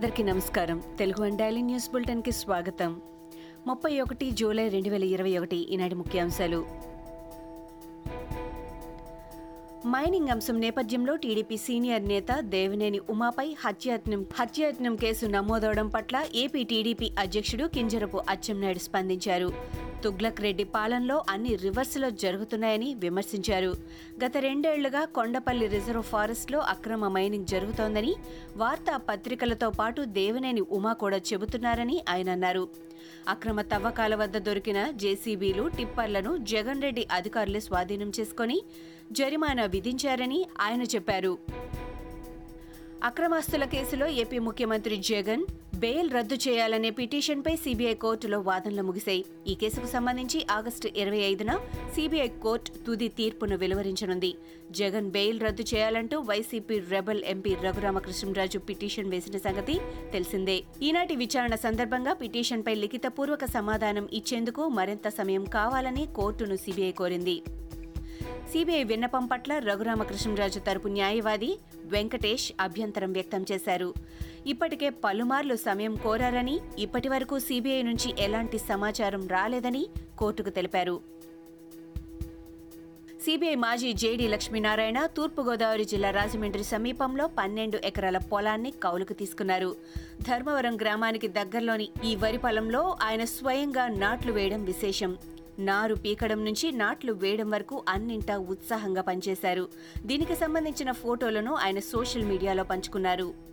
అందరికీ నమస్కారం. Telugu and daily news బులెటిన్కి స్వాగతం. ముప్పై ఒకటి జూలై రెండు వేల ఇరవై ఒకటి ఈనాటి ముఖ్యాంశాలు. మైనింగ్ అంశం నేపథ్యంలో టీడీపీ సీనియర్ నేత దేవినేని ఉమాపై హత్యాయత్నం హత్యాయత్నం కేసు నమోదవడం పట్ల ఏపీ టీడీపీ అధ్యక్షుడు కింజరపు అచ్చెన్నాయుడు స్పందించారు. తుగ్లక్ రెడ్డి పాలనలో అన్ని రివర్స్లో జరుగుతున్నాయని విమర్శించారు. గత రెండేళ్ళుగా కొండపల్లి రిజర్వ్ ఫారెస్ట్లో అక్రమ మైనింగ్ జరుగుతోందని వార్తా పత్రికలతో పాటు దేవినేని ఉమా కూడా చెబుతున్నారని ఆయన అన్నారు. అక్రమ తవ్వకాల వద్ద దొరికిన జేసీబీలు టిప్పర్లను జగన్ రెడ్డి అధికారులు స్వాధీనం చేసుకొని జరిమానా విధించారని ఆయన చెప్పారు. అక్రమాస్తుల కేసులో ఏపీ ముఖ్యమంత్రి జగన్ బెయిల్ రద్దు చేయాలనే పిటిషన్పై సీబీఐ కోర్టులో వాదనలు ముగిశాయి. ఈ కేసుకు సంబంధించి ఆగస్టు ఇరవై ఐదున సీబీఐ కోర్టు తుది తీర్పును వెలువరించనుంది. జగన్ బెయిల్ రద్దు చేయాలంటూ YCP rebel MP Raghuramakrishnaraju petition వేసిన సంగతి తెలిసిందే. ఈనాటి విచారణ సందర్భంగా పిటిషన్పై లిఖితపూర్వక సమాధానం ఇచ్చేందుకు మరింత సమయం కావాలని కోర్టును సీబీఐ కోరింది. సిబిఐ విన్నపం పట్ల రఘురామకృష్ణరాజు తరపు న్యాయవాది వెంకటేష్ అభ్యంతరం వ్యక్తం చేశారు. ఇప్పటికే పలుమార్లు సమయం కోరారని ఇప్పటి వరకు సిబిఐ నుంచి ఎలాంటి సమాచారం రాలేదని కోర్టుకు తెలిపారు. సిబిఐ మాజీ జేడీ లక్ష్మీనారాయణ తూర్పుగోదావరి జిల్లా రాజమండ్రి సమీపంలో పన్నెండు ఎకరాల పొలాన్ని కౌలుకు తీసుకున్నారు. ధర్మవరం గ్రామానికి దగ్గరలోని ఈ వరి పొలంలో ఆయన స్వయంగా నాట్లు వేయడం విశేషం. నారు పీకడం నుంచి నాట్లు వేయడం వరకు అన్నింటా ఉత్సాహంగా పనిచేశారు. దీనికి సంబంధించిన ఫోటోలను ఆయన సోషల్ మీడియాలో పంచుకున్నారు.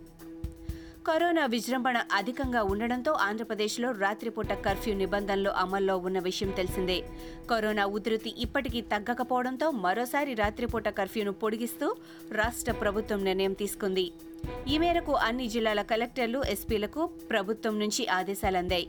కరోనా విజృంభణ అధికంగా ఉండడంతో ఆంధ్రప్రదేశ్లో రాత్రిపూట కర్ఫ్యూ నిబంధనలు అమల్లో ఉన్న విషయం తెలిసిందే. కరోనా ఉధృతి ఇప్పటికీ తగ్గకపోవడంతో మరోసారి రాత్రిపూట కర్ఫ్యూను పొడిగిస్తూ రాష్ట్ర ప్రభుత్వం నిర్ణయం తీసుకుంది. ఈ మేరకు అన్ని జిల్లాల కలెక్టర్లు ఎస్పీలకు ప్రభుత్వం నుంచి ఆదేశాలు అందాయి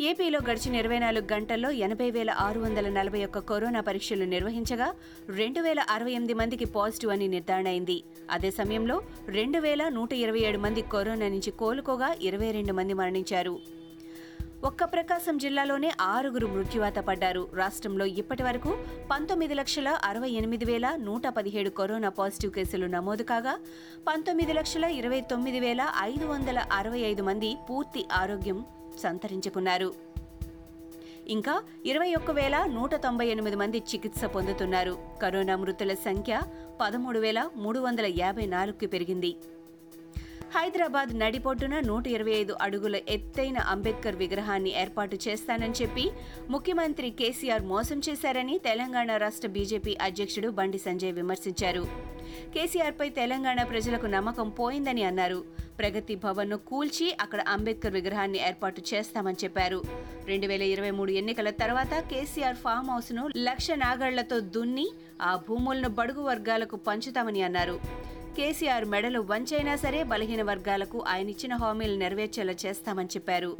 ఏపీలో గడిచిన ఇరవై నాలుగు గంటల్లో ఎనభై వేల ఆరు వందల నలభై ఒక్క కరోనా పరీక్షలు నిర్వహించగా రెండు వేల అరవై ఎనిమిది మందికి పాజిటివ్ అని నిర్ధారణ అయింది అదే సమయంలో రెండు వేల నూట ఇరవై ఏడు మంది కరోనా నుంచి కోలుకోగా ఇరవై రెండు మంది మరణించారు. ఒక్క ప్రకాశం జిల్లాలోనే ఆరుగురు మృత్యువాత పడ్డారు. రాష్ట్రంలో ఇప్పటి వరకు పంతొమ్మిది లక్షల అరవై ఎనిమిది వేల నూట పదిహేడు కరోనా పాజిటివ్ కేసులు నమోదు కాగా పంతొమ్మిది లక్షల ఇరవై తొమ్మిది వేల ఐదు వందల అరవై ఐదు మంది పూర్తి ఆరోగ్యం సంతరించుకున్నారు. ఇంకా ఇరవై ఒక్క వేల నూట తొంభై ఎనిమిది మంది చికిత్స పొందుతున్నారు. కరోనా మృతుల సంఖ్య పదమూడు వేల మూడు వందల యాభై నాలుగుకి పెరిగింది. హైదరాబాద్ నడిపొడ్డున నూట ఇరవై ఐదు అడుగుల ఎత్తైన అంబేద్కర్ విగ్రహాన్ని ఏర్పాటు చేస్తానని చెప్పి ముఖ్యమంత్రి కేసీఆర్ మోసం చేశారని తెలంగాణ రాష్ట్ర బీజేపీ అధ్యక్షుడు బండి సంజయ్ విమర్శించారు. కేసీఆర్పై తెలంగాణ ప్రజలకు నమ్మకం పోయిందని అన్నారు. ప్రగతి భవన్ను కూల్చి అక్కడ అంబేద్కర్ విగ్రహాన్ని ఏర్పాటు చేస్తామని చెప్పారు. రెండు వేల ఇరవై మూడు ఎన్నికల తర్వాత కేసీఆర్ ఫామ్ హౌస్ను లక్ష నాగళ్ళతో దున్ని ఆ భూములను బడుగు వర్గాలకు పంచుతామని అన్నారు. కేసీఆర్ మెడలు వంచైనా సరే బలహీన వర్గాలకు ఆయన ఇచ్చిన హామీలు నెరవేర్చేలా చేస్తామని చెప్పారు.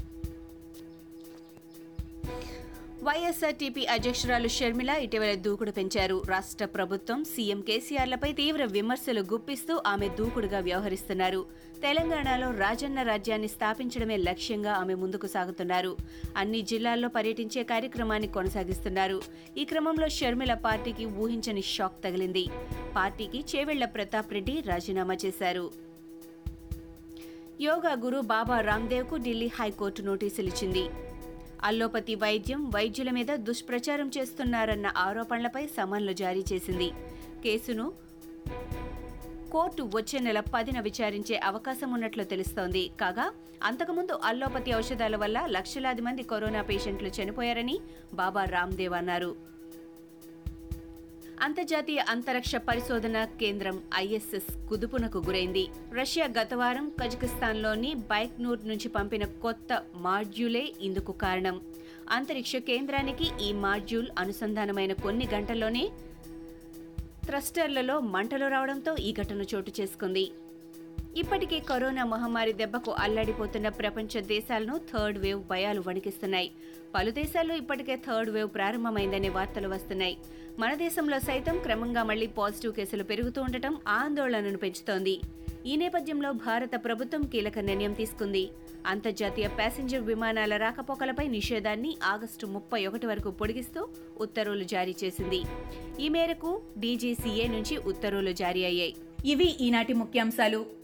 వైఎస్ఆర్టీపీ అధ్యక్షురాలు షర్మిల ఇటీవల దూకుడు పెంచారు. రాష్ట్ర ప్రభుత్వం సీఎం కేసీఆర్లపై తీవ్ర విమర్శలు గుప్పిస్తూ ఆమె దూకుడుగా వ్యవహరిస్తున్నారు. తెలంగాణలో రాజన్న రాజ్యాన్ని స్థాపించడమే లక్ష్యంగా ఆమె ముందుకు సాగుతున్నారు. అన్ని జిల్లాల్లో పర్యటించే కార్యక్రమాన్ని కొనసాగిస్తున్నారు. ఈ క్రమంలో షర్మిల పార్టీకి ఊహించని షాక్ తగిలింది. పార్టీకి చేవెళ్ళ ప్రతాప్ రెడ్డి రాజీనామా చేశారు. యోగా గురు బాబా రామ్దేవ్కు ఢిల్లీ హైకోర్టు నోటీసులు ఇచ్చింది. అల్లోపతి వైద్యం వైద్యుల మీద దుష్ప్రచారం చేస్తున్నారన్న ఆరోపణలపై సమన్లు జారీ చేసింది. కేసును కోర్టు వచ్చే నెల పదిన విచారించే అవకాశం ఉన్నట్లు తెలుస్తోంది. కాగా అంతకుముందు అల్లోపతి ఔషధాల వల్ల లక్షలాది మంది కరోనా పేషెంట్లు చనిపోయారని బాబా రామ్దేవ్ అన్నారు. అంతర్జాతీయ అంతరిక్ష పరిశోధన కేంద్రం ఐఎస్ఎస్ కుదుపునకు గురైంది. రష్యా గత వారం కజకిస్తాన్లోని బైక్నూర్ నుంచి పంపిన కొత్త మాడ్యూలే ఇందుకు కారణం. అంతరిక్ష కేంద్రానికి ఈ మాడ్యూల్ అనుసంధానమైన కొన్ని గంటల్లోనే థ్రస్టర్లలో మంటలు రావడంతో ఈ ఘటన చోటు చేసుకుంది. ఇప్పటికే కరోనా మహమ్మారి దెబ్బకు అల్లాడిపోతున్న ప్రపంచ దేశాలను థర్డ్ వేవ్ భయాలు వణికిస్తున్నాయి. పలు దేశాల్లో ఇప్పటికే థర్డ్ వేవ్ ప్రారంభమైందనే వార్తలు వస్తున్నాయి. మన దేశంలో సైతం క్రమంగా మళ్ళీ పాజిటివ్ కేసులు పెరుగుతూ ఉండటం ఆందోళనను పెంచుతోంది. ఈ నేపథ్యంలో భారత ప్రభుత్వం కీలక నిర్ణయం తీసుకుంది. అంతర్జాతీయ ప్యాసింజర్ విమానాల రాకపోకలపై నిషేధాన్ని ఆగస్టు ముప్పై ఒకటి వరకు పొడిగిస్తూ ఉత్తర్వులు జారీ చేసింది. ఈ మేరకు డీజీసీఏ నుంచి ఉత్తర్వులు జారీ అయ్యాయి. ఇవి ఈనాటి ముఖ్యాంశాలు.